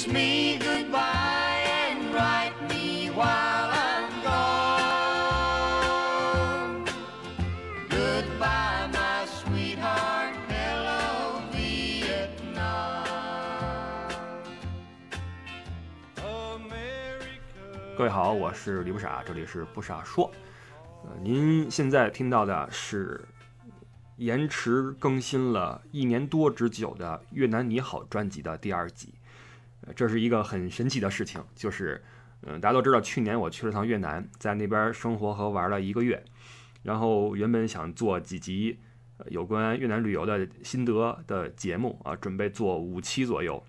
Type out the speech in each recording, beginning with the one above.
kiss me goodbye and write me while I'm gone. Goodbye, my sweetheart. Hello, Vietnam. America. 各位好，我是李不傻，这里是不傻说。呃，您现在听到的是延迟更新了一年多之久的《越南你好》专辑的第二集。这是一个很神奇的事情，就是，嗯、大家都知道，去年我去了趟越南，在那边生活和玩了一个月，然后原本想做几集有关越南旅游的心得的节目啊，准备做五期左右。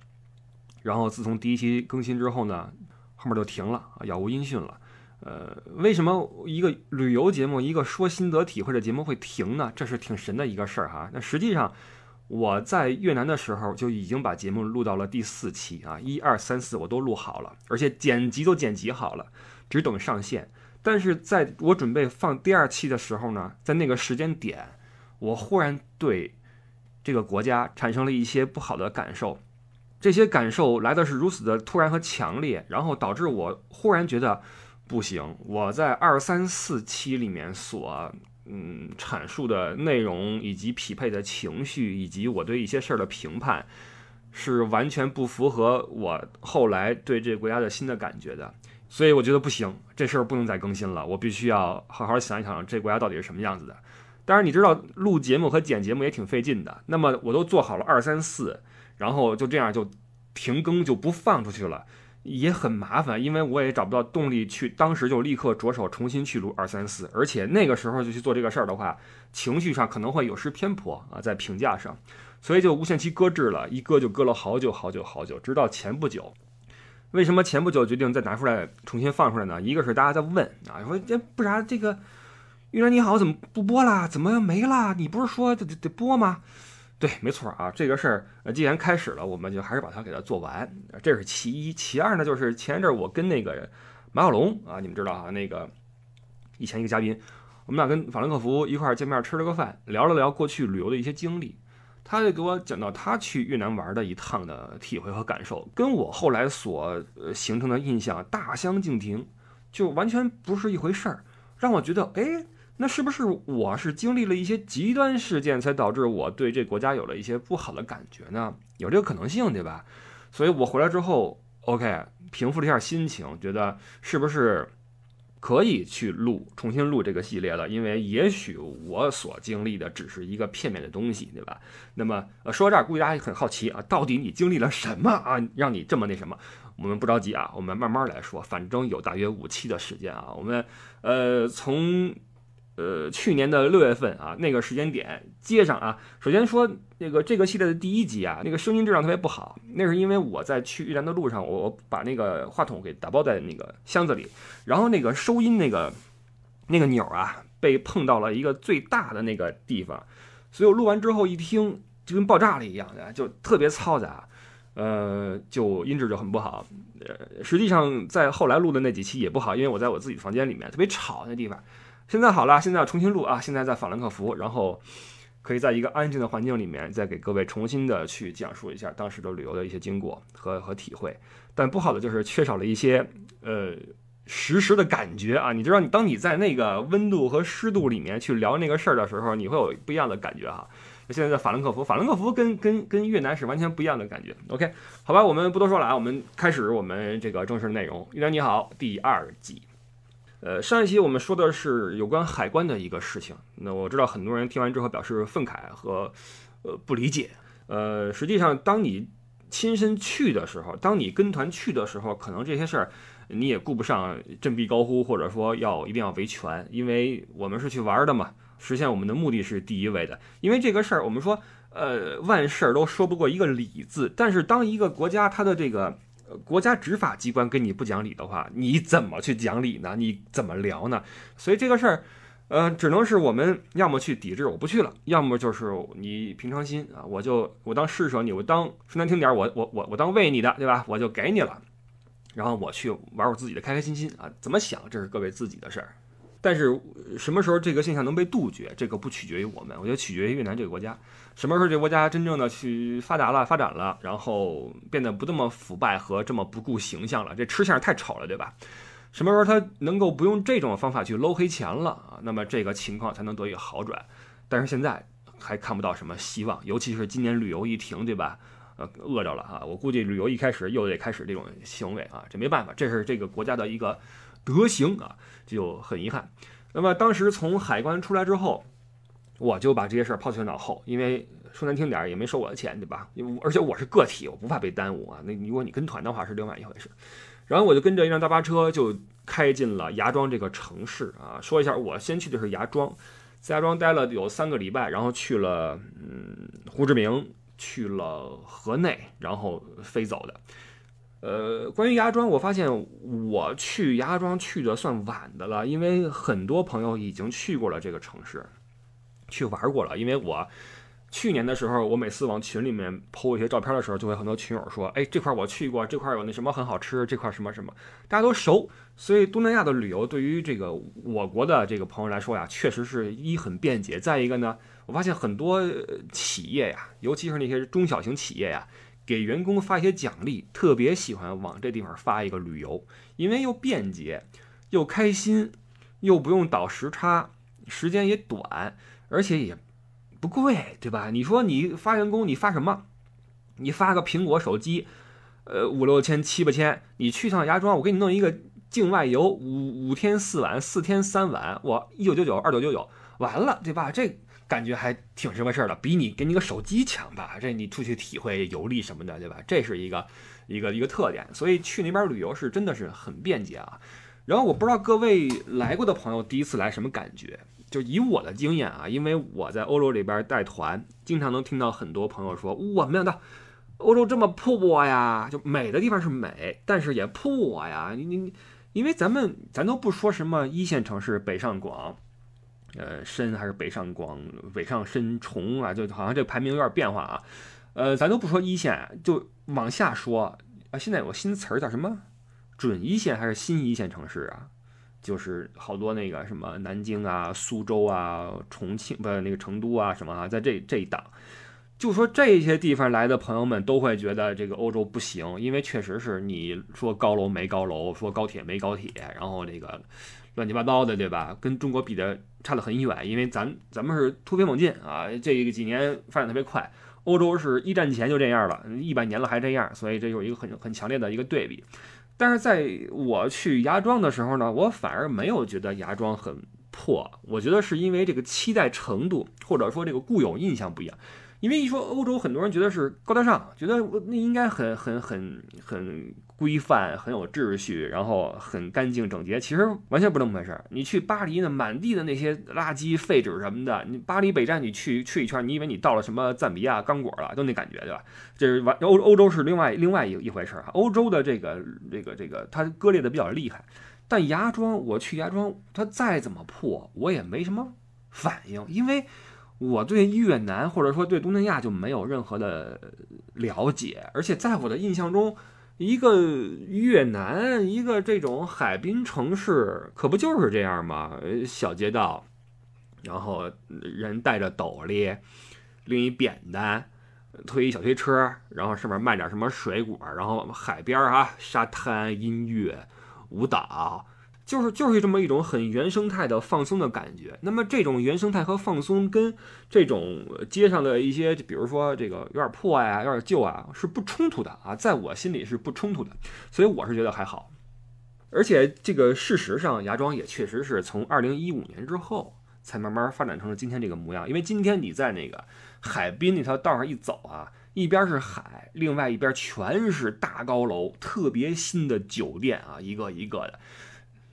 然后自从第一期更新之后呢，后面就停了，杳无音讯了。呃，为什么一个旅游节目，一个说心得体会的节目会停呢？这是挺神的一个事儿哈。那实际上我在越南的时候就已经把节目录到了第四期啊，一二三四我都录好了，而且剪辑都剪辑好了，只等上线。但是在我准备放第二期的时候呢，在那个时间点，我忽然对这个国家产生了一些不好的感受。这些感受来的是如此的突然和强烈，然后导致我忽然觉得不行。我在二三四期里面所嗯阐述的内容，以及匹配的情绪，以及我对一些事儿的评判，是完全不符合我后来对这个国家的新的感觉的。所以我觉得不行，这事儿不能再更新了，我必须要好好想一想这国家到底是什么样子的。当然，你知道录节目和剪节目也挺费劲的。那么我都做好了二三四，然后就这样就停更就不放出去了，也很麻烦，因为我也找不到动力去当时就立刻着手重新去录二三四，而且那个时候就去做这个事儿的话，情绪上可能会有失偏颇啊，在评价上，所以就无限期搁置了，一搁就搁了好久好久好久，直到前不久。为什么前不久决定再拿出来重新放出来呢？一个是大家在问啊，说这不然这个《玉兰你好》怎么不播啦？怎么没啦？你不是说得得得播吗？对，没错啊，这个事儿，既然开始了，我们就还是把它给它做完，这是其一。其二呢，就是前一阵儿我跟那个马小龙啊，你们知道啊，那个以前一个嘉宾，我们俩跟法兰克福一块儿见面吃了个饭，聊了聊过去旅游的一些经历。他就给我讲到他去越南玩的一趟的体会和感受，跟我后来所形成的印象大相径庭，就完全不是一回事儿，让我觉得，哎，那是不是我是经历了一些极端事件，才导致我对这国家有了一些不好的感觉呢？有这个可能性，对吧？所以我回来之后，OK，平复了一下心情，觉得是不是可以去录，重新录这个系列了？因为也许我所经历的只是一个片面的东西，对吧？那么，呃，说到这儿，估计大家也很好奇啊，到底你经历了什么啊，让你这么那什么？我们不着急啊，我们慢慢来说，反正有大约五期的时间啊，我们呃从呃去年的六月份啊那个时间点接上啊。首先说那个这个系列的第一集啊，那个声音质量特别不好，那是因为我在去越南的路上，我我把那个话筒给打包在那个箱子里，然后那个收音那个那个钮啊被碰到了一个最大的那个地方，所以我录完之后一听就跟爆炸了一样的，就特别嘈杂。呃，就音质就很不好。呃，实际上在后来录的那几期也不好，因为我在我自己房间里面特别吵那地方。现在好了，现在要重新录啊，现在在法兰克福，然后可以在一个安静的环境里面，再给各位重新的去讲述一下当时的旅游的一些经过和和体会。但不好的就是缺少了一些呃实时的感觉啊。你知道，你当你在那个温度和湿度里面去聊那个事儿的时候，你会有不一样的感觉哈。现在在法兰克福，法兰克福跟跟跟越南是完全不一样的感觉。OK，好吧，我们不多说了啊，我们开始我们这个正式内容。越南你好，第二季。呃，上一期我们说的是有关海关的一个事情。那我知道很多人听完之后表示愤慨和呃不理解。呃，实际上当你亲身去的时候，当你跟团去的时候，可能这些事儿你也顾不上振臂高呼，或者说要一定要维权，因为我们是去玩的嘛。实现我们的目的是第一位的，因为这个事儿，我们说，呃，万事儿都说不过一个理字。但是，当一个国家它的这个国家执法机关跟你不讲理的话，你怎么去讲理呢？你怎么聊呢？所以这个事儿，呃，只能是我们要么去抵制，我不去了；要么就是你平常心啊，我就我当施舍你，我当说难听点儿，我我我我当喂你的，对吧？我就给你了，然后我去玩我自己的，开开心心啊，怎么想这是各位自己的事儿。但是什么时候这个现象能被杜绝，这个不取决于我们，我觉得取决于越南这个国家。什么时候这个国家真正的去发达了、发展了，然后变得不这么腐败和这么不顾形象了，这吃相太丑了，对吧？什么时候他能够不用这种方法去搂黑钱了啊？那么这个情况才能得以好转。但是现在还看不到什么希望，尤其是今年旅游一停，对吧？呃，饿着了啊！我估计旅游一开始又得开始这种行为啊，这没办法，这是这个国家的一个德行啊，就很遗憾。那么当时从海关出来之后，我就把这些事儿抛在脑后，因为说难听点儿也没收我的钱，对吧？而且我是个体，我不怕被耽误啊。那如果你跟团的话是另外一回事。然后我就跟着一辆大巴车就开进了芽庄这个城市啊。说一下，我先去的是芽庄，在芽庄待了有三个礼拜，然后去了嗯胡志明。去了河内，然后飞走的。呃，关于芽庄，我发现我去芽庄去的算晚的了，因为很多朋友已经去过了这个城市，去玩过了。因为我去年的时候，我每次往群里面抛一些照片的时候，就会很多群友说：“哎，这块我去过，这块有那什么很好吃，这块什么什么，大家都熟。”所以东南亚的旅游对于这个我国的这个朋友来说呀，确实是一很便捷，再一个呢。我发现很多企业呀，尤其是那些中小型企业呀，给员工发一些奖励，特别喜欢往这地方发一个旅游，因为又便捷，又开心，又不用倒时差，时间也短，而且也不贵，对吧？你说你发员工，你发什么？你发个苹果手机，呃，五六千、七八千，你去趟芽庄，我给你弄一个境外游，五五天四晚，四天三晚，我一九九九，二九九九，完了，对吧？这。感觉还挺什么事儿的，比你给你个手机强吧？这你出去体会游历什么的，对吧？这是一个一个一个特点，所以去那边旅游是真的是很便捷啊。然后我不知道各位来过的朋友第一次来什么感觉？就以我的经验啊，因为我在欧洲里边带团，经常能听到很多朋友说，我没想到欧洲这么破呀！就美的地方是美，但是也破呀。你你因为咱们咱都不说什么一线城市北上广。呃，深还是北上广、北上深重啊？就好像这排名有点变化啊。呃，咱都不说一线，就往下说啊。现在有个新词儿叫什么？准一线还是新一线城市啊？就是好多那个什么南京啊、苏州啊、重庆不那个成都啊什么啊，在这这一档，就说这些地方来的朋友们都会觉得这个欧洲不行，因为确实是你说高楼没高楼，说高铁没高铁，然后这个。乱七八糟的，对吧？跟中国比的差得很远，因为咱咱们是突飞猛进啊，这个几年发展特别快。欧洲是一战前就这样了，一百年了还这样，所以这有一个很很强烈的一个对比。但是在我去芽庄的时候呢，我反而没有觉得芽庄很破，我觉得是因为这个期待程度或者说这个固有印象不一样。因为一说欧洲，很多人觉得是高大上，觉得那应该很很很很规范，很有秩序，然后很干净整洁。其实完全不那么回事儿。你去巴黎呢，满地的那些垃圾废纸什么的，你巴黎北站你去去一圈，你以为你到了什么赞比亚刚果了，就那感觉，对吧？这是完欧欧洲是另外另外一一回事儿哈。欧洲的这个这个这个它割裂的比较厉害，但芽庄我去芽庄，它再怎么破，我也没什么反应，因为。我对越南或者说对东南亚就没有任何的了解，而且在我的印象中，一个越南一个这种海滨城市，可不就是这样吗？小街道，然后人带着斗笠，拎一扁担，推一小推车，然后上面卖点什么水果，然后海边啊，沙滩，音乐，舞蹈。就是就是这么一种很原生态的放松的感觉。那么这种原生态和放松跟这种街上的一些，比如说这个有点破呀、有点旧啊，是不冲突的啊，在我心里是不冲突的。所以我是觉得还好。而且这个事实上，芽庄也确实是从二零一五年之后才慢慢发展成了今天这个模样。因为今天你在那个海滨那条道上一走啊，一边是海，另外一边全是大高楼，特别新的酒店啊，一个一个的。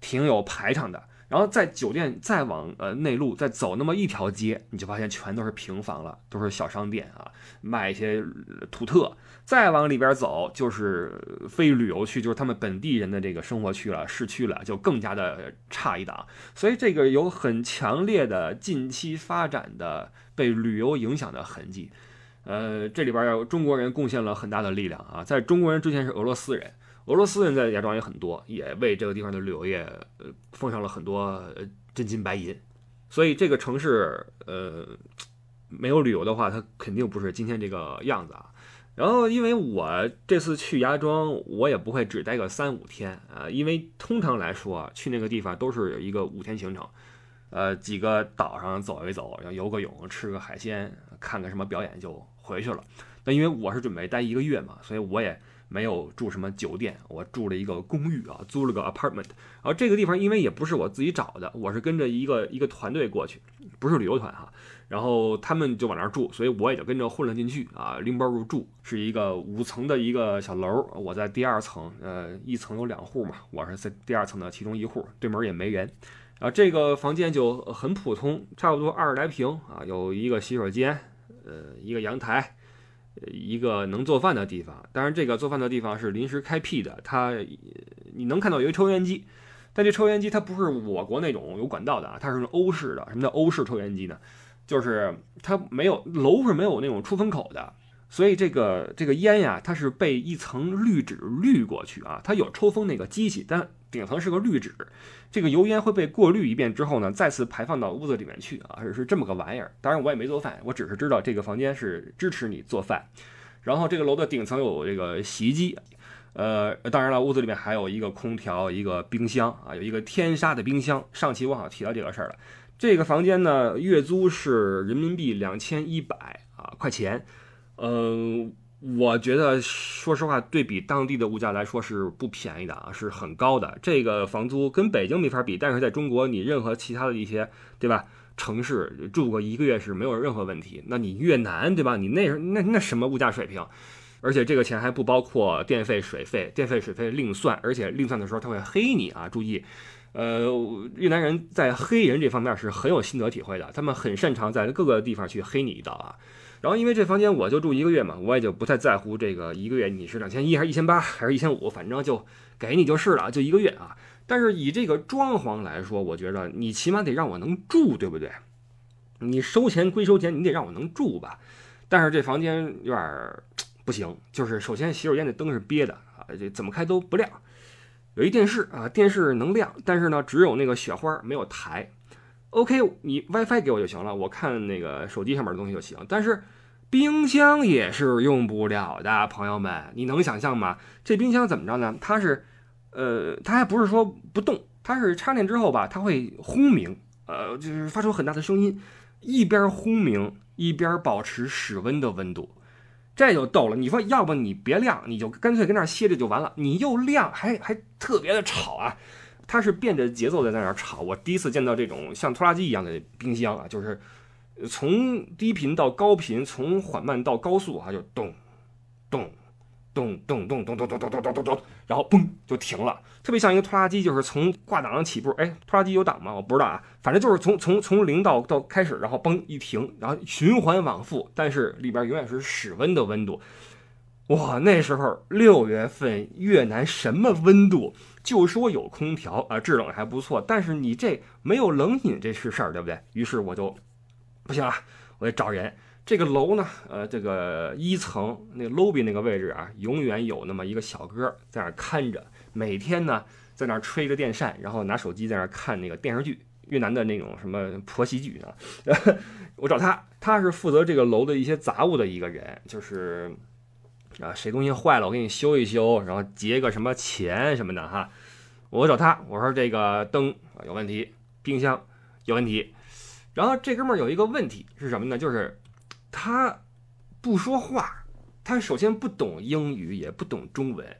挺有排场的，然后在酒店再往呃内陆再走那么一条街，你就发现全都是平房了，都是小商店啊，卖一些土特。再往里边走就是非旅游区，就是他们本地人的这个生活区了，市区了，就更加的差一档。所以这个有很强烈的近期发展的被旅游影响的痕迹。呃，这里边有中国人贡献了很大的力量啊，在中国人之前是俄罗斯人。俄罗斯人在芽庄也很多，也为这个地方的旅游业呃奉上了很多真金白银。所以这个城市，呃，没有旅游的话，它肯定不是今天这个样子啊。然后，因为我这次去芽庄，我也不会只待个三五天啊，因为通常来说，去那个地方都是有一个五天行程，呃，几个岛上走一走，然后游个泳，吃个海鲜，看个什么表演就回去了。那因为我是准备待一个月嘛，所以我也没有住什么酒店，我住了一个公寓啊，租了个 apartment。然后这个地方因为也不是我自己找的，我是跟着一个一个团队过去，不是旅游团哈。然后他们就往那儿住，所以我也就跟着混了进去啊，拎包入住，是一个五层的一个小楼，我在第二层，呃，一层有两户嘛，我是在第二层的其中一户，对门也没人，啊，这个房间就很普通，差不多二十来平啊，有一个洗手间，呃，一个阳台，一个能做饭的地方，当然这个做饭的地方是临时开辟的，它你能看到有一抽烟机，但这抽烟机它不是我国那种有管道的啊，它是欧式的，什么叫欧式抽烟机呢？就是它没有楼是没有那种出风口的，所以这个这个烟呀，它是被一层滤纸滤过去啊。它有抽风那个机器，但顶层是个滤纸，这个油烟会被过滤一遍之后呢，再次排放到屋子里面去啊，是这么个玩意儿。当然我也没做饭，我只是知道这个房间是支持你做饭。然后这个楼的顶层有这个洗衣机，呃，当然了，屋子里面还有一个空调，一个冰箱啊，有一个天杀的冰箱。上期我好像提到这个事儿了。这个房间呢，月租是人民币两千一百啊块钱，嗯，我觉得说实话，对比当地的物价来说是不便宜的啊，是很高的。这个房租跟北京没法比，但是在中国，你任何其他的一些，对吧？城市住个一个月是没有任何问题。那你越南，对吧？你那那那什么物价水平？而且这个钱还不包括电费、水费，电费、水费另算，而且另算的时候他会黑你啊，注意。呃，越南人在黑人这方面是很有心得体会的，他们很擅长在各个地方去黑你一道啊。然后因为这房间我就住一个月嘛，我也就不太在乎这个一个月你是两千一还是一千八还是一千五，反正就给你就是了，就一个月啊。但是以这个装潢来说，我觉得你起码得让我能住，对不对？你收钱归收钱，你得让我能住吧。但是这房间有点不行，就是首先洗手间的灯是憋的啊，这怎么开都不亮。有一电视啊，电视能亮，但是呢，只有那个雪花没有台。OK，你 WiFi 给我就行了，我看那个手机上面的东西就行。但是冰箱也是用不了的，朋友们，你能想象吗？这冰箱怎么着呢？它是，呃，它还不是说不动，它是插电之后吧，它会轰鸣，呃，就是发出很大的声音，一边轰鸣一边保持室温的温度。这就逗了，你说要不你别亮，你就干脆跟那歇着就完了。你又亮，还还特别的吵啊！它是变着节奏在那儿吵。我第一次见到这种像拖拉机一样的冰箱啊，就是从低频到高频，从缓慢到高速啊，就咚咚。咚咚咚咚咚咚咚咚咚咚咚，然后嘣就停了，特别像一个拖拉机，就是从挂档起步。哎，拖拉机有档吗？我不知道啊，反正就是从从从零到到开始，然后嘣一停，然后循环往复，但是里边永远是室温的温度。哇，那时候六月份越南什么温度？就说有空调啊，制冷还不错，但是你这没有冷饮这是事儿，对不对？于是我就不行啊，我得找人。这个楼呢，呃，这个一层那个 lobby 那个位置啊，永远有那么一个小哥在那看着，每天呢在那吹着电扇，然后拿手机在那看那个电视剧，越南的那种什么婆媳剧啊。我找他，他是负责这个楼的一些杂物的一个人，就是啊，谁东西坏了我给你修一修，然后结个什么钱什么的哈。我找他，我说这个灯有问题，冰箱有问题，然后这哥们儿有一个问题是什么呢？就是。他不说话，他首先不懂英语，也不懂中文。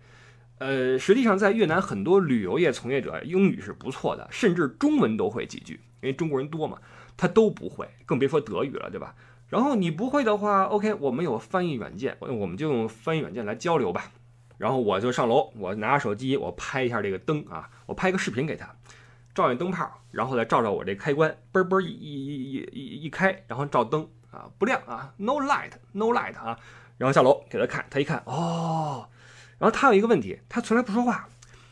呃，实际上在越南很多旅游业从业者英语是不错的，甚至中文都会几句，因为中国人多嘛，他都不会，更别说德语了，对吧？然后你不会的话，OK，我们有翻译软件，我们就用翻译软件来交流吧。然后我就上楼，我拿手机，我拍一下这个灯啊，我拍一个视频给他，照眼灯泡，然后再照照我这开关，嘣嘣一一一一一开，然后照灯。啊，不亮啊，no light，no light 啊，然后下楼给他看，他一看，哦，然后他有一个问题，他从来不说话，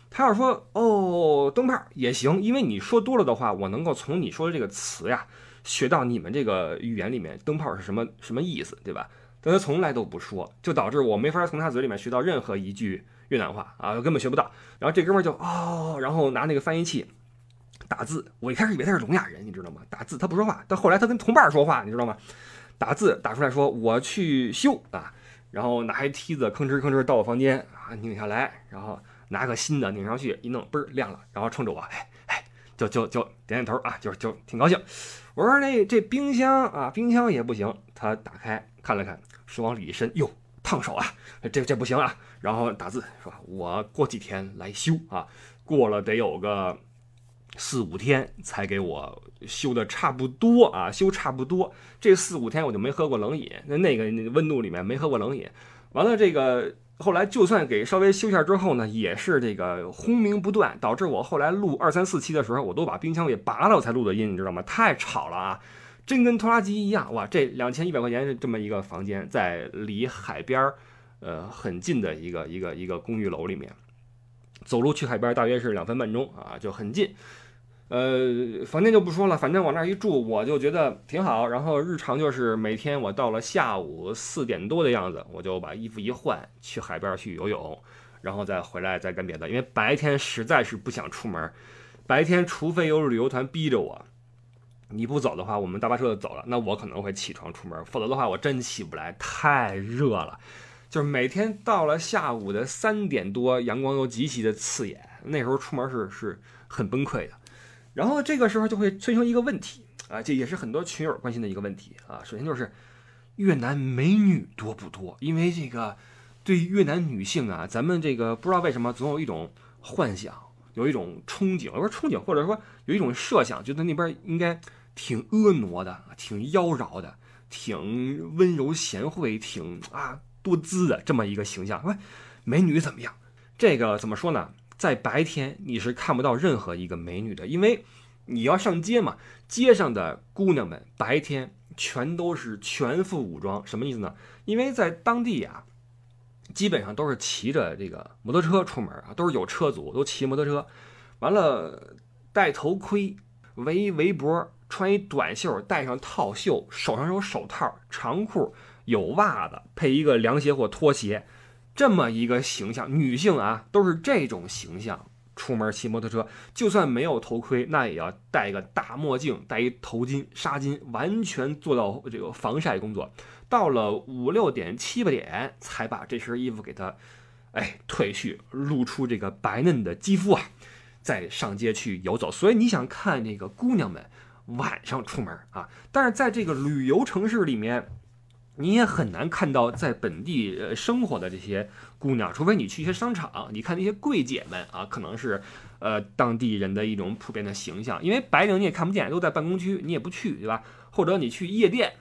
他要说哦，灯泡也行，因为你说多了的话，我能够从你说的这个词呀，学到你们这个语言里面灯泡是什么什么意思，对吧？但他从来都不说，就导致我没法从他嘴里面学到任何一句越南话啊，根本学不到。然后这哥们就哦，然后拿那个翻译器打字，我一开始以为他是聋哑人，你知道吗？打字他不说话，但后来他跟同伴说话，你知道吗？打字打出来说我去修啊，然后拿一梯子吭哧吭哧到我房间啊，拧下来，然后拿个新的拧上去，一弄嘣儿亮了，然后冲着我，哎，就就就点点头啊，就就挺高兴。我说那这冰箱啊，冰箱也不行，他打开看了看，手往里一伸，哟，烫手啊，这这不行啊，然后打字说我过几天来修啊，过了得有个。四五天才给我修的差不多啊，修差不多。这四五天我就没喝过冷饮，那那个温度里面没喝过冷饮。完了，这个后来就算给稍微修一下之后呢，也是这个轰鸣不断，导致我后来录二三四期的时候，我都把冰箱给拔了，我才录的音，你知道吗？太吵了啊，真跟拖拉机一样。哇，这两千一百块钱这么一个房间，在离海边儿呃很近的一个一个一个公寓楼里面，走路去海边大约是两分半钟啊，就很近。呃，房间就不说了，反正往那儿一住，我就觉得挺好。然后日常就是每天我到了下午四点多的样子，我就把衣服一换，去海边去游泳，然后再回来再干别的。因为白天实在是不想出门，白天除非有旅游团逼着我，你不走的话，我们大巴车就走了，那我可能会起床出门，否则的话我真起不来，太热了。就是每天到了下午的三点多，阳光又极其的刺眼，那时候出门是是很崩溃的。然后这个时候就会催生一个问题啊，这也是很多群友关心的一个问题啊。首先就是越南美女多不多？因为这个对越南女性啊，咱们这个不知道为什么总有一种幻想，有一种憧憬，不是憧憬，或者说有一种设想，觉得那边应该挺婀娜的，挺妖娆的，挺温柔贤惠，挺啊多姿的这么一个形象。喂，美女怎么样？这个怎么说呢？在白天你是看不到任何一个美女的，因为你要上街嘛。街上的姑娘们白天全都是全副武装，什么意思呢？因为在当地呀，基本上都是骑着这个摩托车出门啊，都是有车族，都骑摩托车。完了，戴头盔，围围脖，穿一短袖，戴上套袖，手上有手套，长裤，有袜子，配一个凉鞋或拖鞋。这么一个形象，女性啊，都是这种形象出门骑摩托车，就算没有头盔，那也要戴个大墨镜，戴一头巾、纱巾，完全做到这个防晒工作。到了五六点、七八点，才把这身衣服给它，哎，褪去，露出这个白嫩的肌肤啊，再上街去游走。所以你想看那个姑娘们晚上出门啊，但是在这个旅游城市里面。你也很难看到在本地呃生活的这些姑娘，除非你去一些商场，你看那些柜姐们啊，可能是，呃，当地人的一种普遍的形象。因为白领你也看不见，都在办公区，你也不去，对吧？或者你去夜店，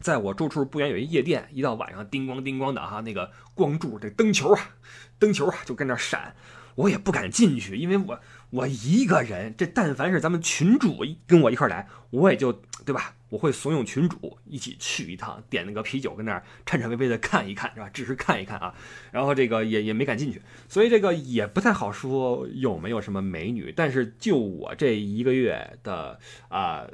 在我住处不远有一夜店，一到晚上叮咣叮咣的哈，那个光柱这灯球啊，灯球啊就跟那闪，我也不敢进去，因为我我一个人，这但凡是咱们群主跟我一块来，我也就对吧？我会怂恿群主一起去一趟，点那个啤酒，跟那儿颤颤巍巍的看一看，是吧？只是看一看啊，然后这个也也没敢进去，所以这个也不太好说有没有什么美女。但是就我这一个月的啊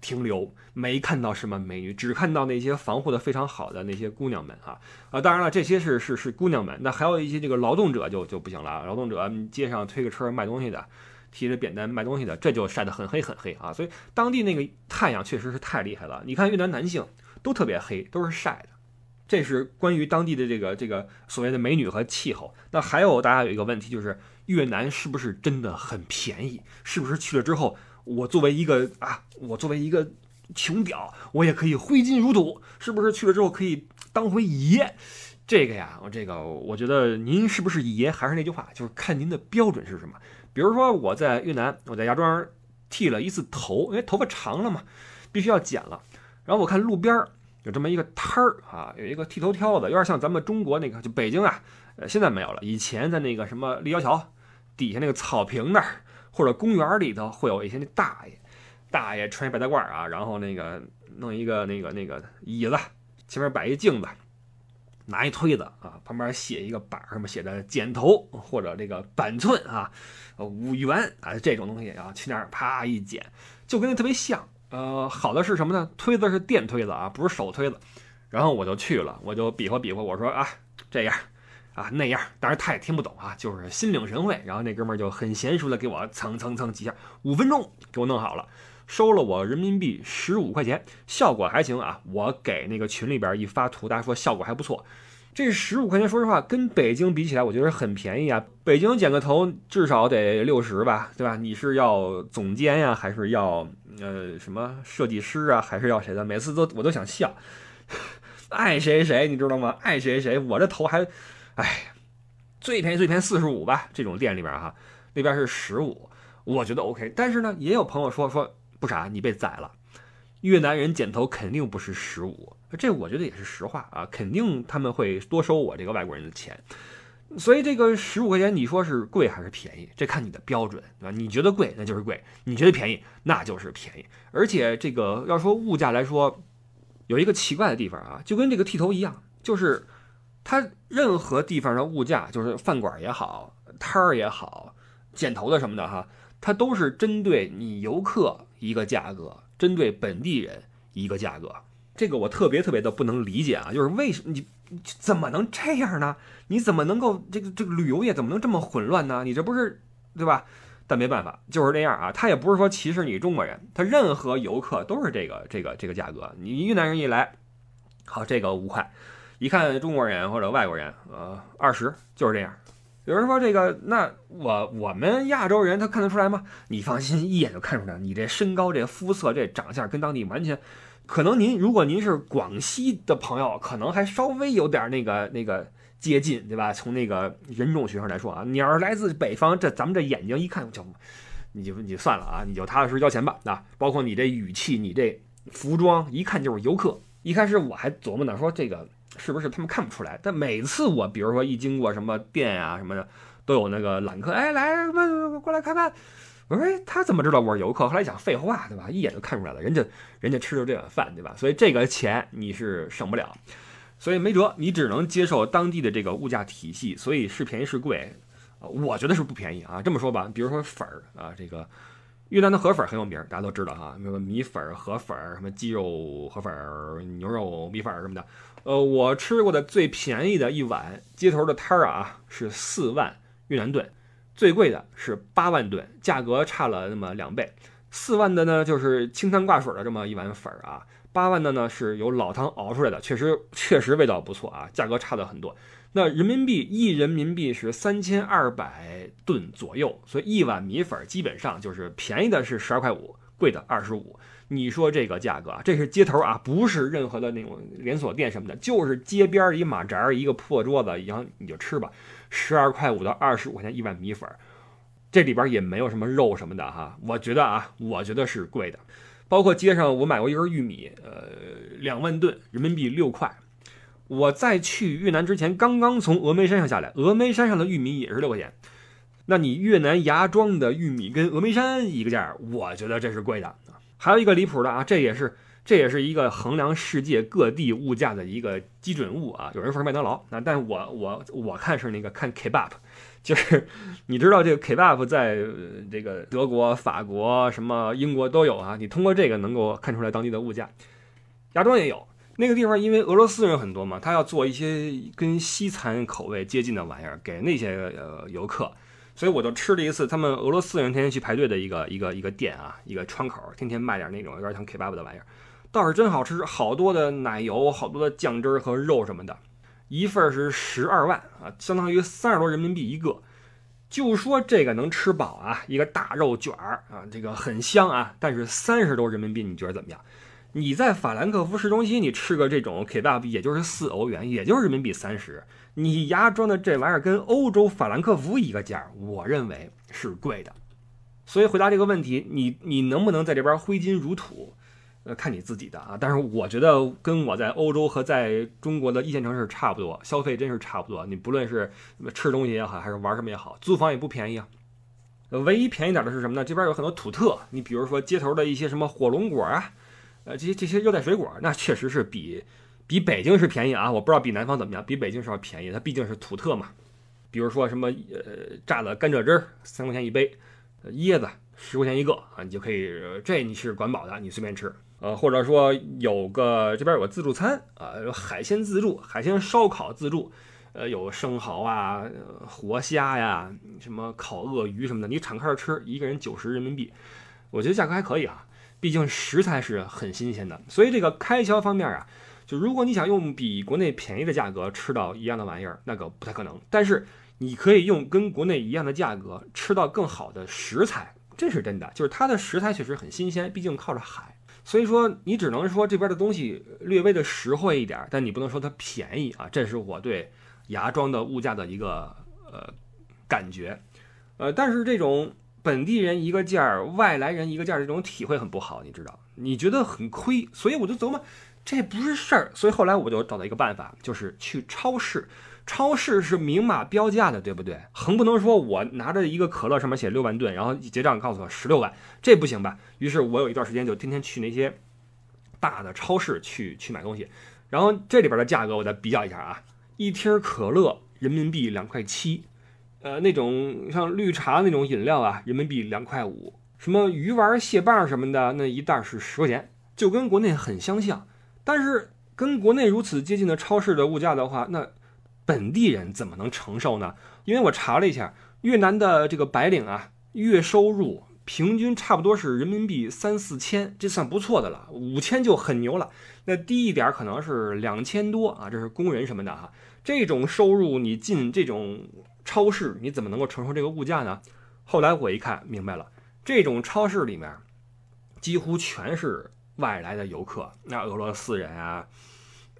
停留，没看到什么美女，只看到那些防护的非常好的那些姑娘们啊啊！当然了，这些是是是姑娘们，那还有一些这个劳动者就就不行了，劳动者街上推个车卖东西的。提着扁担卖东西的，这就晒得很黑很黑啊！所以当地那个太阳确实是太厉害了。你看越南男性都特别黑，都是晒的。这是关于当地的这个这个所谓的美女和气候。那还有大家有一个问题，就是越南是不是真的很便宜？是不是去了之后，我作为一个啊，我作为一个穷屌，我也可以挥金如土？是不是去了之后可以当回爷？这个呀，我这个我觉得您是不是爷，还是那句话，就是看您的标准是什么。比如说我在越南，我在芽庄剃了一次头，因为头发长了嘛，必须要剪了。然后我看路边有这么一个摊儿啊，有一个剃头挑子，有点像咱们中国那个，就北京啊，呃，现在没有了。以前在那个什么立交桥底下那个草坪那儿，或者公园里头，会有一些那大爷，大爷穿一白大褂啊，然后那个弄一个那个那个椅子，前面摆一镜子。拿一推子啊，旁边写一个板上面写着剪头或者这个板寸啊，五元啊这种东西啊，去那儿啪一剪，就跟那特别像。呃，好的是什么呢？推子是电推子啊，不是手推子。然后我就去了，我就比划比划，我说啊，这样啊那样，当然他也听不懂啊，就是心领神会。然后那哥们儿就很娴熟的给我蹭蹭蹭几下，五分钟给我弄好了，收了我人民币十五块钱，效果还行啊。我给那个群里边一发图，大家说效果还不错。这十五块钱，说实话，跟北京比起来，我觉得很便宜啊。北京剪个头至少得六十吧，对吧？你是要总监呀，还是要呃什么设计师啊，还是要谁的？每次都我都想笑，爱谁谁，你知道吗？爱谁谁，我这头还，哎，最便宜最便宜四十五吧。这种店里边哈，那边是十五，我觉得 OK。但是呢，也有朋友说说不傻，你被宰了。越南人剪头肯定不是十五，这我觉得也是实话啊，肯定他们会多收我这个外国人的钱，所以这个十五块钱你说是贵还是便宜，这看你的标准，对吧？你觉得贵那就是贵，你觉得便宜那就是便宜。而且这个要说物价来说，有一个奇怪的地方啊，就跟这个剃头一样，就是它任何地方的物价，就是饭馆也好，摊儿也好，剪头的什么的哈，它都是针对你游客一个价格。针对本地人一个价格，这个我特别特别的不能理解啊！就是为什么你怎么能这样呢？你怎么能够这个这个旅游业怎么能这么混乱呢？你这不是对吧？但没办法，就是这样啊！他也不是说歧视你中国人，他任何游客都是这个这个这个价格。你越南人一来，好这个五块，一看中国人或者外国人，呃，二十就是这样。有人说这个，那我我们亚洲人他看得出来吗？你放心，一眼就看出来。你这身高、这肤色、这长相跟当地完全，可能您如果您是广西的朋友，可能还稍微有点那个那个接近，对吧？从那个人种学上来说啊，你要是来自北方，这咱们这眼睛一看就，你就你就算了啊，你就踏踏实实交钱吧啊！包括你这语气、你这服装，一看就是游客。一开始我还琢磨呢，说这个。是不是他们看不出来？但每次我，比如说一经过什么店啊什么的，都有那个揽客，哎，来，过来看看。我说，哎，他怎么知道我是游客？后来想，废话，对吧？一眼就看出来了，人家人家吃的这碗饭，对吧？所以这个钱你是省不了，所以没辙，你只能接受当地的这个物价体系。所以是便宜是贵，我觉得是不便宜啊。这么说吧，比如说粉儿啊，这个越南的河粉很有名，大家都知道哈，什么米粉、河粉、什么鸡肉河粉、牛肉米粉什么的。呃，我吃过的最便宜的一碗街头的摊儿啊，是四万越南盾，最贵的是八万盾，价格差了那么两倍。四万的呢，就是清汤挂水的这么一碗粉儿啊，八万的呢是由老汤熬出来的，确实确实味道不错啊，价格差的很多。那人民币一人民币是三千二百吨左右，所以一碗米粉基本上就是便宜的是十二块五，贵的二十五。你说这个价格啊，这是街头啊，不是任何的那种连锁店什么的，就是街边一马扎一个破桌子，然后你就吃吧，十二块五到二十五块钱一碗米粉，这里边也没有什么肉什么的哈，我觉得啊，我觉得是贵的。包括街上我买过一根玉米，呃，两万吨人民币六块。我在去越南之前，刚刚从峨眉山上下来，峨眉山上的玉米也是六块钱。那你越南芽庄的玉米跟峨眉山一个价，我觉得这是贵的。还有一个离谱的啊，这也是这也是一个衡量世界各地物价的一个基准物啊。有人说是麦当劳啊，但我我我看是那个看 Kebab，就是你知道这个 Kebab 在这个德国、法国、什么英国都有啊。你通过这个能够看出来当地的物价。芽庄也有那个地方，因为俄罗斯人很多嘛，他要做一些跟西餐口味接近的玩意儿给那些呃游客。所以我就吃了一次他们俄罗斯人天天去排队的一个一个一个店啊，一个窗口，天天卖点那种有点像 Kebab 的玩意儿，倒是真好吃，好多的奶油，好多的酱汁和肉什么的，一份是十二万啊，相当于三十多人民币一个。就说这个能吃饱啊，一个大肉卷儿啊，这个很香啊，但是三十多人民币，你觉得怎么样？你在法兰克福市中心，你吃个这种 Kebab，也就是四欧元，也就是人民币三十。你牙装的这玩意儿跟欧洲法兰克福一个价，我认为是贵的。所以回答这个问题，你你能不能在这边挥金如土？呃，看你自己的啊。但是我觉得跟我在欧洲和在中国的一线城市差不多，消费真是差不多。你不论是吃东西也好，还是玩什么也好，租房也不便宜啊。唯一便宜点的是什么呢？这边有很多土特，你比如说街头的一些什么火龙果啊。呃，这些这些热带水果，那确实是比比北京是便宜啊！我不知道比南方怎么样，比北京是要便宜。它毕竟是土特嘛。比如说什么呃榨的甘蔗汁儿，三块钱一杯；椰子十块钱一个啊，你就可以这你是管饱的，你随便吃。呃，或者说有个这边有个自助餐啊，海鲜自助，海鲜烧烤自助，呃，有生蚝啊、活虾呀、什么烤鳄鱼什么的，你敞开吃，一个人九十人民币，我觉得价格还可以啊。毕竟食材是很新鲜的，所以这个开销方面啊，就如果你想用比国内便宜的价格吃到一样的玩意儿，那个不太可能。但是你可以用跟国内一样的价格吃到更好的食材，这是真的。就是它的食材确实很新鲜，毕竟靠着海，所以说你只能说这边的东西略微的实惠一点，但你不能说它便宜啊。这是我对芽庄的物价的一个呃感觉，呃，但是这种。本地人一个价儿，外来人一个价儿，这种体会很不好，你知道？你觉得很亏，所以我就琢磨，这不是事儿。所以后来我就找到一个办法，就是去超市。超市是明码标价的，对不对？横不能说我拿着一个可乐上面写六万吨，然后结账告诉我十六万，这不行吧？于是我有一段时间就天天去那些大的超市去去买东西，然后这里边的价格我再比较一下啊，一听可乐人民币两块七。呃，那种像绿茶那种饮料啊，人民币两块五。什么鱼丸、蟹棒什么的，那一袋是十块钱，就跟国内很相像。但是跟国内如此接近的超市的物价的话，那本地人怎么能承受呢？因为我查了一下，越南的这个白领啊，月收入平均差不多是人民币三四千，这算不错的了。五千就很牛了。那低一点可能是两千多啊，这是工人什么的哈。这种收入你进这种。超市你怎么能够承受这个物价呢？后来我一看明白了，这种超市里面几乎全是外来的游客，那俄罗斯人啊、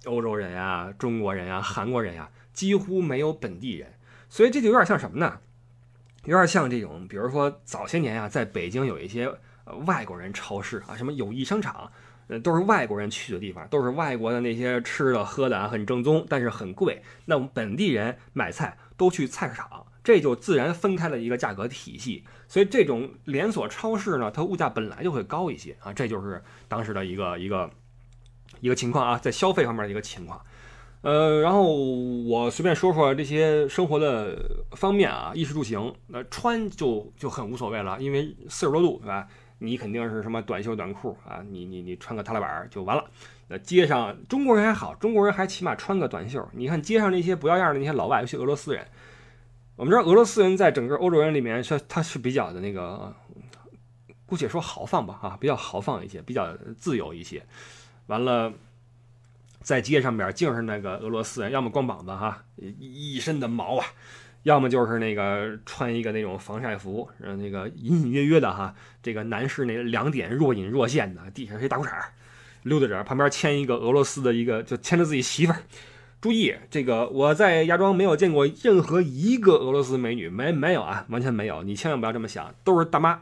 欧洲人啊、中国人啊、韩国人呀，几乎没有本地人。所以这就有点像什么呢？有点像这种，比如说早些年啊，在北京有一些外国人超市啊，什么友谊商场，呃，都是外国人去的地方，都是外国的那些吃的喝的啊，很正宗，但是很贵。那我们本地人买菜。都去菜市场，这就自然分开了一个价格体系。所以这种连锁超市呢，它物价本来就会高一些啊，这就是当时的一个一个一个情况啊，在消费方面的一个情况。呃，然后我随便说说这些生活的方面啊，衣食住行，那穿就就很无所谓了，因为四十多度，对吧？你肯定是什么短袖短裤啊，你你你穿个踏拉板就完了。那街上中国人还好，中国人还起码穿个短袖。你看街上那些不要样的那些老外，尤其俄罗斯人。我们知道俄罗斯人在整个欧洲人里面是他是比较的那个，姑且说豪放吧，啊，比较豪放一些，比较自由一些。完了，在街上边净是那个俄罗斯人，要么光膀子哈，一身的毛啊，要么就是那个穿一个那种防晒服，那个隐隐约约的哈，这个男士那两点若隐若现的，底下是一大裤衩。溜达着，旁边牵一个俄罗斯的一个，就牵着自己媳妇儿。注意，这个我在芽庄没有见过任何一个俄罗斯美女，没没有啊，完全没有。你千万不要这么想，都是大妈，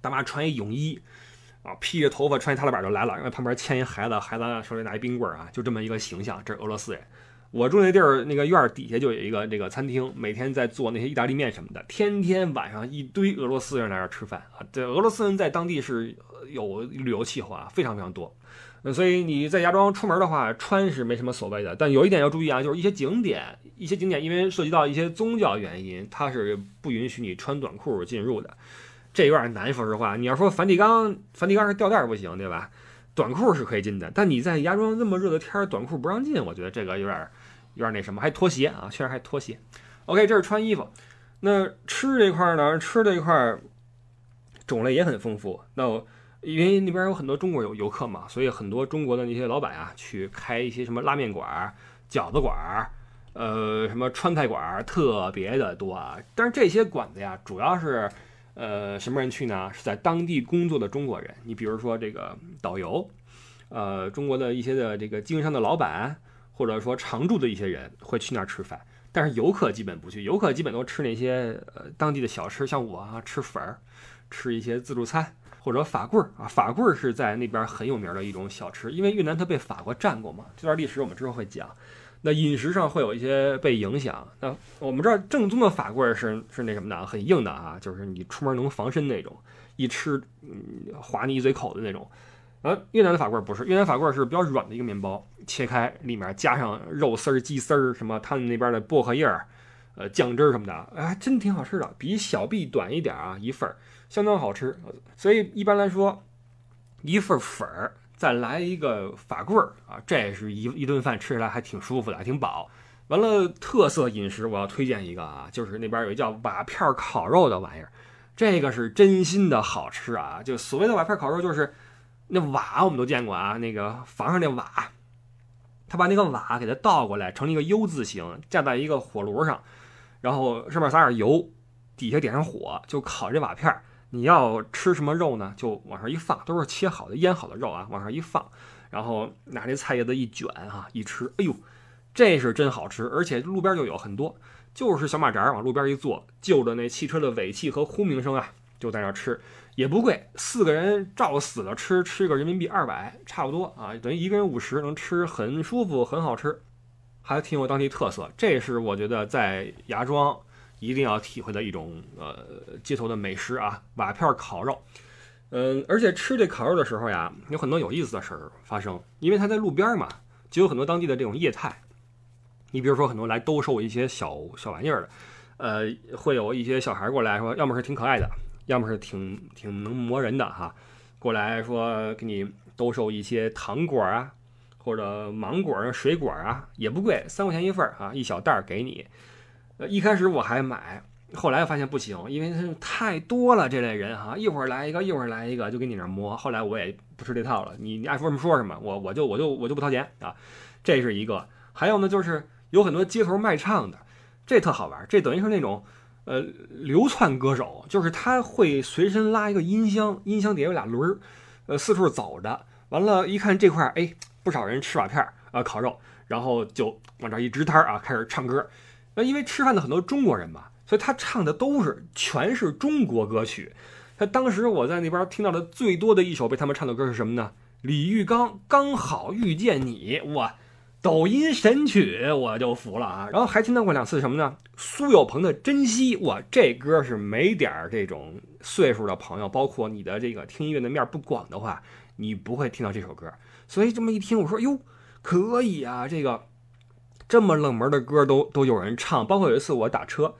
大妈穿一泳衣，啊，披着头发穿一踏拉板就来了，因为旁边牵一孩子，孩子手里拿一冰棍啊，就这么一个形象。这是俄罗斯人。我住那地儿，那个院儿底下就有一个这个餐厅，每天在做那些意大利面什么的，天天晚上一堆俄罗斯人来这儿吃饭啊。这俄罗斯人在当地是有旅游气候啊，非常非常多。所以你在芽庄出门的话，穿是没什么所谓的。但有一点要注意啊，就是一些景点，一些景点因为涉及到一些宗教原因，它是不允许你穿短裤进入的。这有点难，说实话。你要说梵蒂冈，梵蒂冈是吊带不行，对吧？短裤是可以进的。但你在芽庄那么热的天，短裤不让进，我觉得这个有点有点那什么。还拖鞋啊，确实还拖鞋。OK，这是穿衣服。那吃这块呢？吃这块种类也很丰富。那我。因为那边有很多中国游游客嘛，所以很多中国的那些老板啊，去开一些什么拉面馆、饺子馆，呃，什么川菜馆，特别的多啊。但是这些馆子呀，主要是，呃，什么人去呢？是在当地工作的中国人。你比如说这个导游，呃，中国的一些的这个经商的老板，或者说常住的一些人会去那儿吃饭。但是游客基本不去，游客基本都吃那些呃当地的小吃，像我啊，吃粉儿，吃一些自助餐。或者法棍儿啊，法棍儿是在那边很有名的一种小吃，因为越南它被法国占过嘛。这段历史我们之后会讲。那饮食上会有一些被影响。那我们知道正宗的法棍儿是是那什么的，很硬的啊，就是你出门能防身那种，一吃嗯划你一嘴口的那种。而越南的法棍儿不是，越南法棍儿是比较软的一个面包，切开里面加上肉丝儿、鸡丝儿什么，他们那边的薄荷叶儿、呃酱汁儿什么的，哎，真挺好吃的，比小臂短一点啊一份儿。相当好吃，所以一般来说，一份粉儿再来一个法棍儿啊，这是一一顿饭吃起来还挺舒服的，还挺饱。完了，特色饮食我要推荐一个啊，就是那边有一叫瓦片烤肉的玩意儿，这个是真心的好吃啊！就所谓的瓦片烤肉，就是那瓦我们都见过啊，那个房上那瓦，他把那个瓦给它倒过来，成了一个 U 字形，架在一个火炉上，然后上面撒点油，底下点上火，就烤这瓦片儿。你要吃什么肉呢？就往上一放，都是切好的、腌好的肉啊，往上一放，然后拿这菜叶子一卷啊，一吃，哎呦，这是真好吃！而且路边就有很多，就是小马扎往路边一坐，就着那汽车的尾气和轰鸣声啊，就在那吃，也不贵，四个人照死了吃，吃个人民币二百，差不多啊，等于一个人五十，能吃很舒服，很好吃，还挺有当地特色。这是我觉得在芽庄。一定要体会的一种呃街头的美食啊，瓦片烤肉，嗯，而且吃这烤肉的时候呀，有很多有意思的事儿发生，因为它在路边嘛，就有很多当地的这种业态。你比如说很多来兜售一些小小玩意儿的，呃，会有一些小孩过来说，要么是挺可爱的，要么是挺挺能磨人的哈，过来说给你兜售一些糖果啊，或者芒果啊、水果啊，也不贵，三块钱一份儿啊，一小袋儿给你。呃，一开始我还买，后来发现不行，因为是太多了这类人哈，一会儿来一个，一会儿来一个，就给你那摸。后来我也不吃这套了，你你爱说什么说什么，我我就我就我就不掏钱啊。这是一个，还有呢，就是有很多街头卖唱的，这特好玩，这等于是那种呃流窜歌手，就是他会随身拉一个音箱，音箱底下有俩轮儿，呃四处走着，完了，一看这块儿，哎，不少人吃瓦片儿啊烤肉，然后就往这一支摊儿啊，开始唱歌。那因为吃饭的很多中国人嘛，所以他唱的都是全是中国歌曲。他当时我在那边听到的最多的一首被他们唱的歌是什么呢？李玉刚《刚好遇见你》哇，抖音神曲我就服了啊！然后还听到过两次什么呢？苏有朋的《珍惜》哇，这歌是没点儿这种岁数的朋友，包括你的这个听音乐的面不广的话，你不会听到这首歌。所以这么一听，我说哟，可以啊，这个。这么冷门的歌都都有人唱，包括有一次我打车，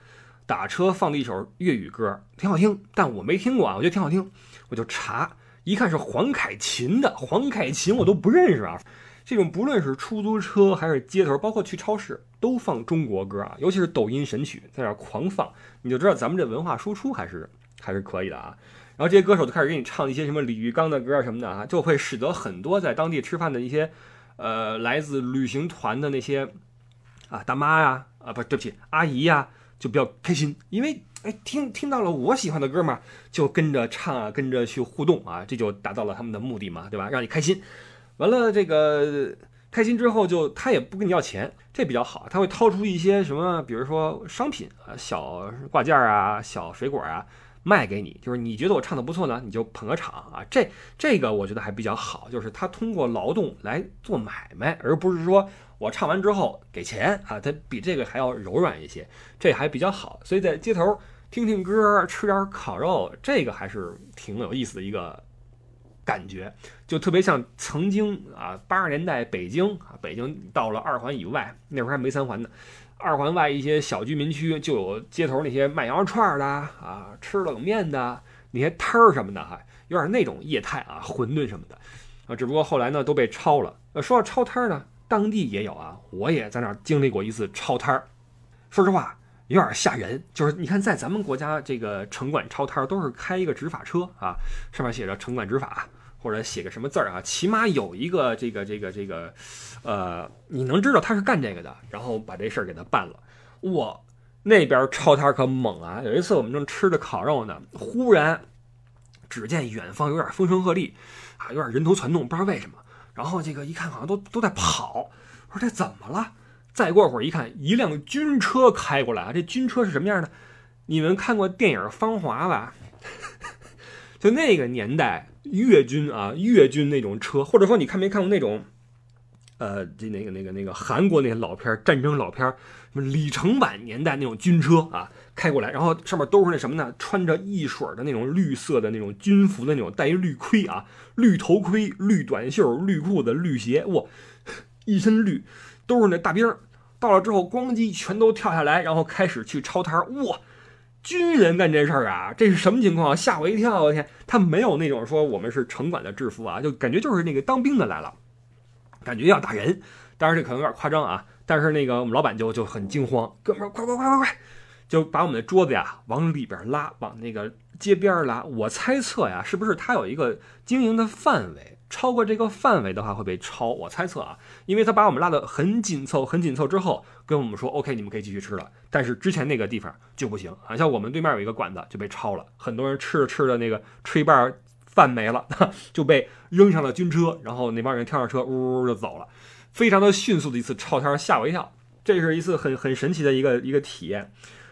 打车放的一首粤语歌，挺好听，但我没听过啊，我觉得挺好听，我就查，一看是黄凯芹的，黄凯芹我都不认识啊。这种不论是出租车还是街头，包括去超市，都放中国歌啊，尤其是抖音神曲，在那狂放，你就知道咱们这文化输出还是还是可以的啊。然后这些歌手就开始给你唱一些什么李玉刚的歌什么的啊，就会使得很多在当地吃饭的一些，呃，来自旅行团的那些。啊，大妈呀，啊，不对不起，阿姨呀，就比较开心，因为哎，听听到了我喜欢的歌嘛，就跟着唱啊，跟着去互动啊，这就达到了他们的目的嘛，对吧？让你开心，完了这个开心之后，就他也不跟你要钱，这比较好，他会掏出一些什么，比如说商品啊，小挂件啊，小水果啊，卖给你，就是你觉得我唱的不错呢，你就捧个场啊，这这个我觉得还比较好，就是他通过劳动来做买卖，而不是说。我唱完之后给钱啊，它比这个还要柔软一些，这还比较好。所以在街头听听歌，吃点烤肉，这个还是挺有意思的一个感觉，就特别像曾经啊八十年代北京啊，北京到了二环以外，那时候还没三环呢，二环外一些小居民区就有街头那些卖羊肉串的啊，吃冷面的那些摊儿什么的哈，有点那种业态啊，馄饨什么的啊，只不过后来呢都被抄了。呃，说到抄摊儿呢。当地也有啊，我也在那儿经历过一次抄摊儿。说实话，有点吓人。就是你看，在咱们国家，这个城管抄摊儿都是开一个执法车啊，上面写着“城管执法”或者写个什么字儿啊，起码有一个这个这个这个，呃，你能知道他是干这个的，然后把这事儿给他办了。哇，那边抄摊儿可猛啊！有一次我们正吃着烤肉呢，忽然只见远方有点风声鹤唳，啊，有点人头攒动，不知道为什么。然后这个一看，好像都都在跑。我说这怎么了？再过会儿一看，一辆军车开过来啊！这军车是什么样的？你们看过电影《芳华》吧？就那个年代，越军啊，越军那种车，或者说你看没看过那种？呃，这那个那个那个韩国那些老片战争老片什么李承晚年代那种军车啊，开过来，然后上面都是那什么呢？穿着一水的那种绿色的那种军服的那种，戴一绿盔啊，绿头盔、绿短袖、绿裤子、绿鞋，哇，一身绿，都是那大兵。到了之后，咣叽全都跳下来，然后开始去抄摊儿哇，军人干这事儿啊，这是什么情况？吓我一跳！我天，他没有那种说我们是城管的制服啊，就感觉就是那个当兵的来了。感觉要打人。当然这可能有点夸张啊，但是那个我们老板就就很惊慌，哥们儿快快快快快，就把我们的桌子呀往里边拉，往那个街边拉。我猜测呀，是不是他有一个经营的范围？超过这个范围的话会被抄，我猜测啊，因为他把我们拉得很紧凑，很紧凑之后跟我们说，OK，你们可以继续吃了。但是之前那个地方就不行啊，像我们对面有一个馆子就被抄了，很多人吃着吃着那个吃一半饭没了，就被扔上了军车，然后那帮人跳上车，呜呜就走了，非常的迅速的一次抄摊，吓我一跳。这是一次很很神奇的一个一个体验。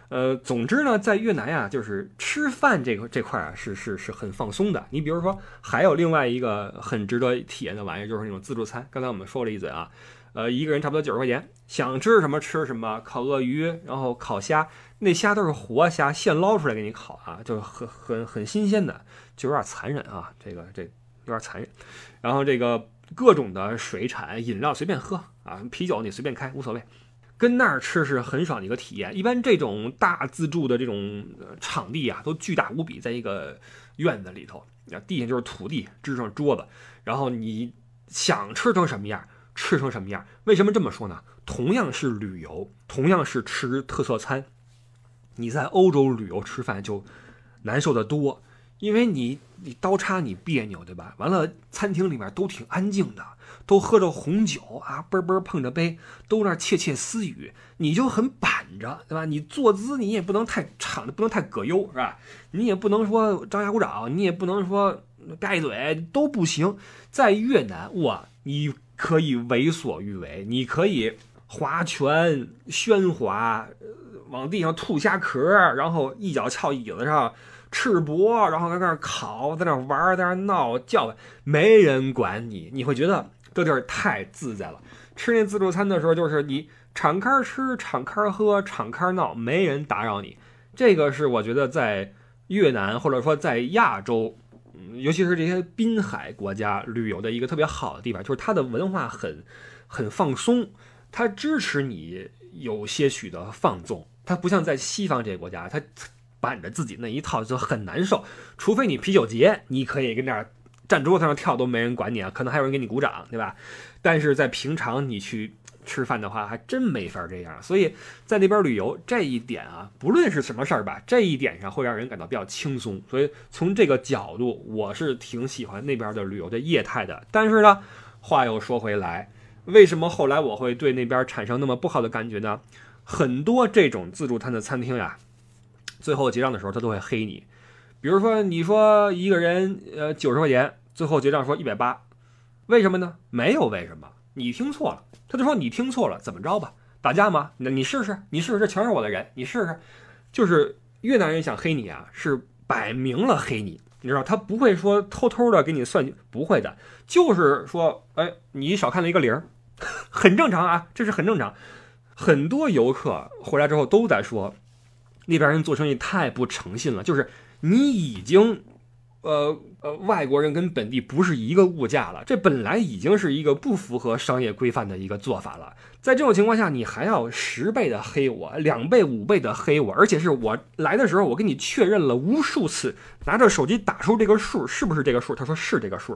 呃，总之呢，在越南呀，就是吃饭这个这块啊，是是是很放松的。你比如说，还有另外一个很值得体验的玩意儿，就是那种自助餐。刚才我们说了一嘴啊，呃，一个人差不多九十块钱，想吃什么吃什么，烤鳄鱼，然后烤虾，那虾都是活虾，现捞出来给你烤啊，就很很很新鲜的，就有点残忍啊，这个这有点残忍。然后这个各种的水产饮料随便喝啊，啤酒你随便开无所谓。跟那儿吃是很爽的一个体验。一般这种大自助的这种场地啊，都巨大无比，在一个院子里头，地下就是土地，支上桌子，然后你想吃成什么样，吃成什么样。为什么这么说呢？同样是旅游，同样是吃特色餐，你在欧洲旅游吃饭就难受的多，因为你你刀叉你别扭，对吧？完了，餐厅里面都挺安静的。都喝着红酒啊，嘣嘣碰着杯，都那窃窃私语，你就很板着，对吧？你坐姿你也不能太敞，不能太葛优，是吧？你也不能说张牙舞爪，你也不能说盖嘴，都不行。在越南，哇，你可以为所欲为，你可以划拳、喧哗，往地上吐虾壳，然后一脚翘椅子上，赤膊，然后在那儿烤，在那儿玩，在那儿闹叫，没人管你，你会觉得。这地儿太自在了，吃那自助餐的时候，就是你敞开吃、敞开喝、敞开闹，没人打扰你。这个是我觉得在越南或者说在亚洲，尤其是这些滨海国家旅游的一个特别好的地方，就是它的文化很很放松，它支持你有些许的放纵。它不像在西方这些国家，它板着自己那一套就很难受。除非你啤酒节，你可以跟那儿。站桌子上跳都没人管你啊，可能还有人给你鼓掌，对吧？但是在平常你去吃饭的话，还真没法这样。所以在那边旅游这一点啊，不论是什么事儿吧，这一点上会让人感到比较轻松。所以从这个角度，我是挺喜欢那边的旅游的业态的。但是呢，话又说回来，为什么后来我会对那边产生那么不好的感觉呢？很多这种自助餐的餐厅呀，最后结账的时候他都会黑你。比如说，你说一个人呃九十块钱，最后结账说一百八，为什么呢？没有为什么，你听错了。他就说你听错了，怎么着吧？打架吗？那你试试，你试试，这全是我的人，你试试。就是越南人想黑你啊，是摆明了黑你，你知道，他不会说偷偷的给你算，不会的，就是说，哎，你少看了一个零，很正常啊，这是很正常。很多游客回来之后都在说，那边人做生意太不诚信了，就是。你已经，呃呃，外国人跟本地不是一个物价了，这本来已经是一个不符合商业规范的一个做法了。在这种情况下，你还要十倍的黑我，两倍、五倍的黑我，而且是我来的时候我跟你确认了无数次，拿着手机打出这个数是不是这个数？他说是这个数。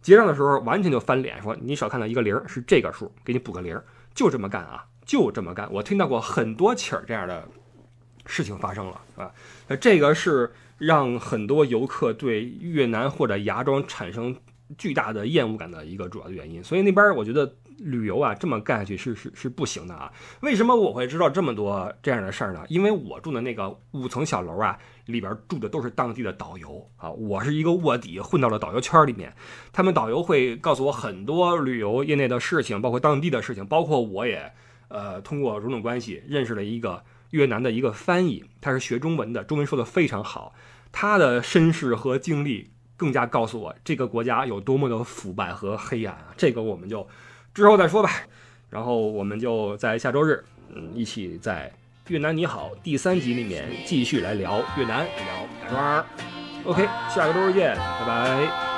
结账的时候完全就翻脸，说你少看到一个零，是这个数，给你补个零，就这么干啊，就这么干。我听到过很多起儿这样的事情发生了，啊，那这个是。让很多游客对越南或者芽庄产生巨大的厌恶感的一个主要的原因，所以那边我觉得旅游啊这么干下去是是是不行的啊。为什么我会知道这么多这样的事儿呢？因为我住的那个五层小楼啊，里边住的都是当地的导游啊，我是一个卧底混到了导游圈里面，他们导游会告诉我很多旅游业内的事情，包括当地的事情，包括我也呃通过种种关系认识了一个越南的一个翻译，他是学中文的，中文说的非常好。他的身世和经历更加告诉我这个国家有多么的腐败和黑暗啊！这个我们就之后再说吧。然后我们就在下周日，嗯，一起在《越南你好》第三集里面继续来聊越南，聊芽庄。OK，下个周日见，拜拜。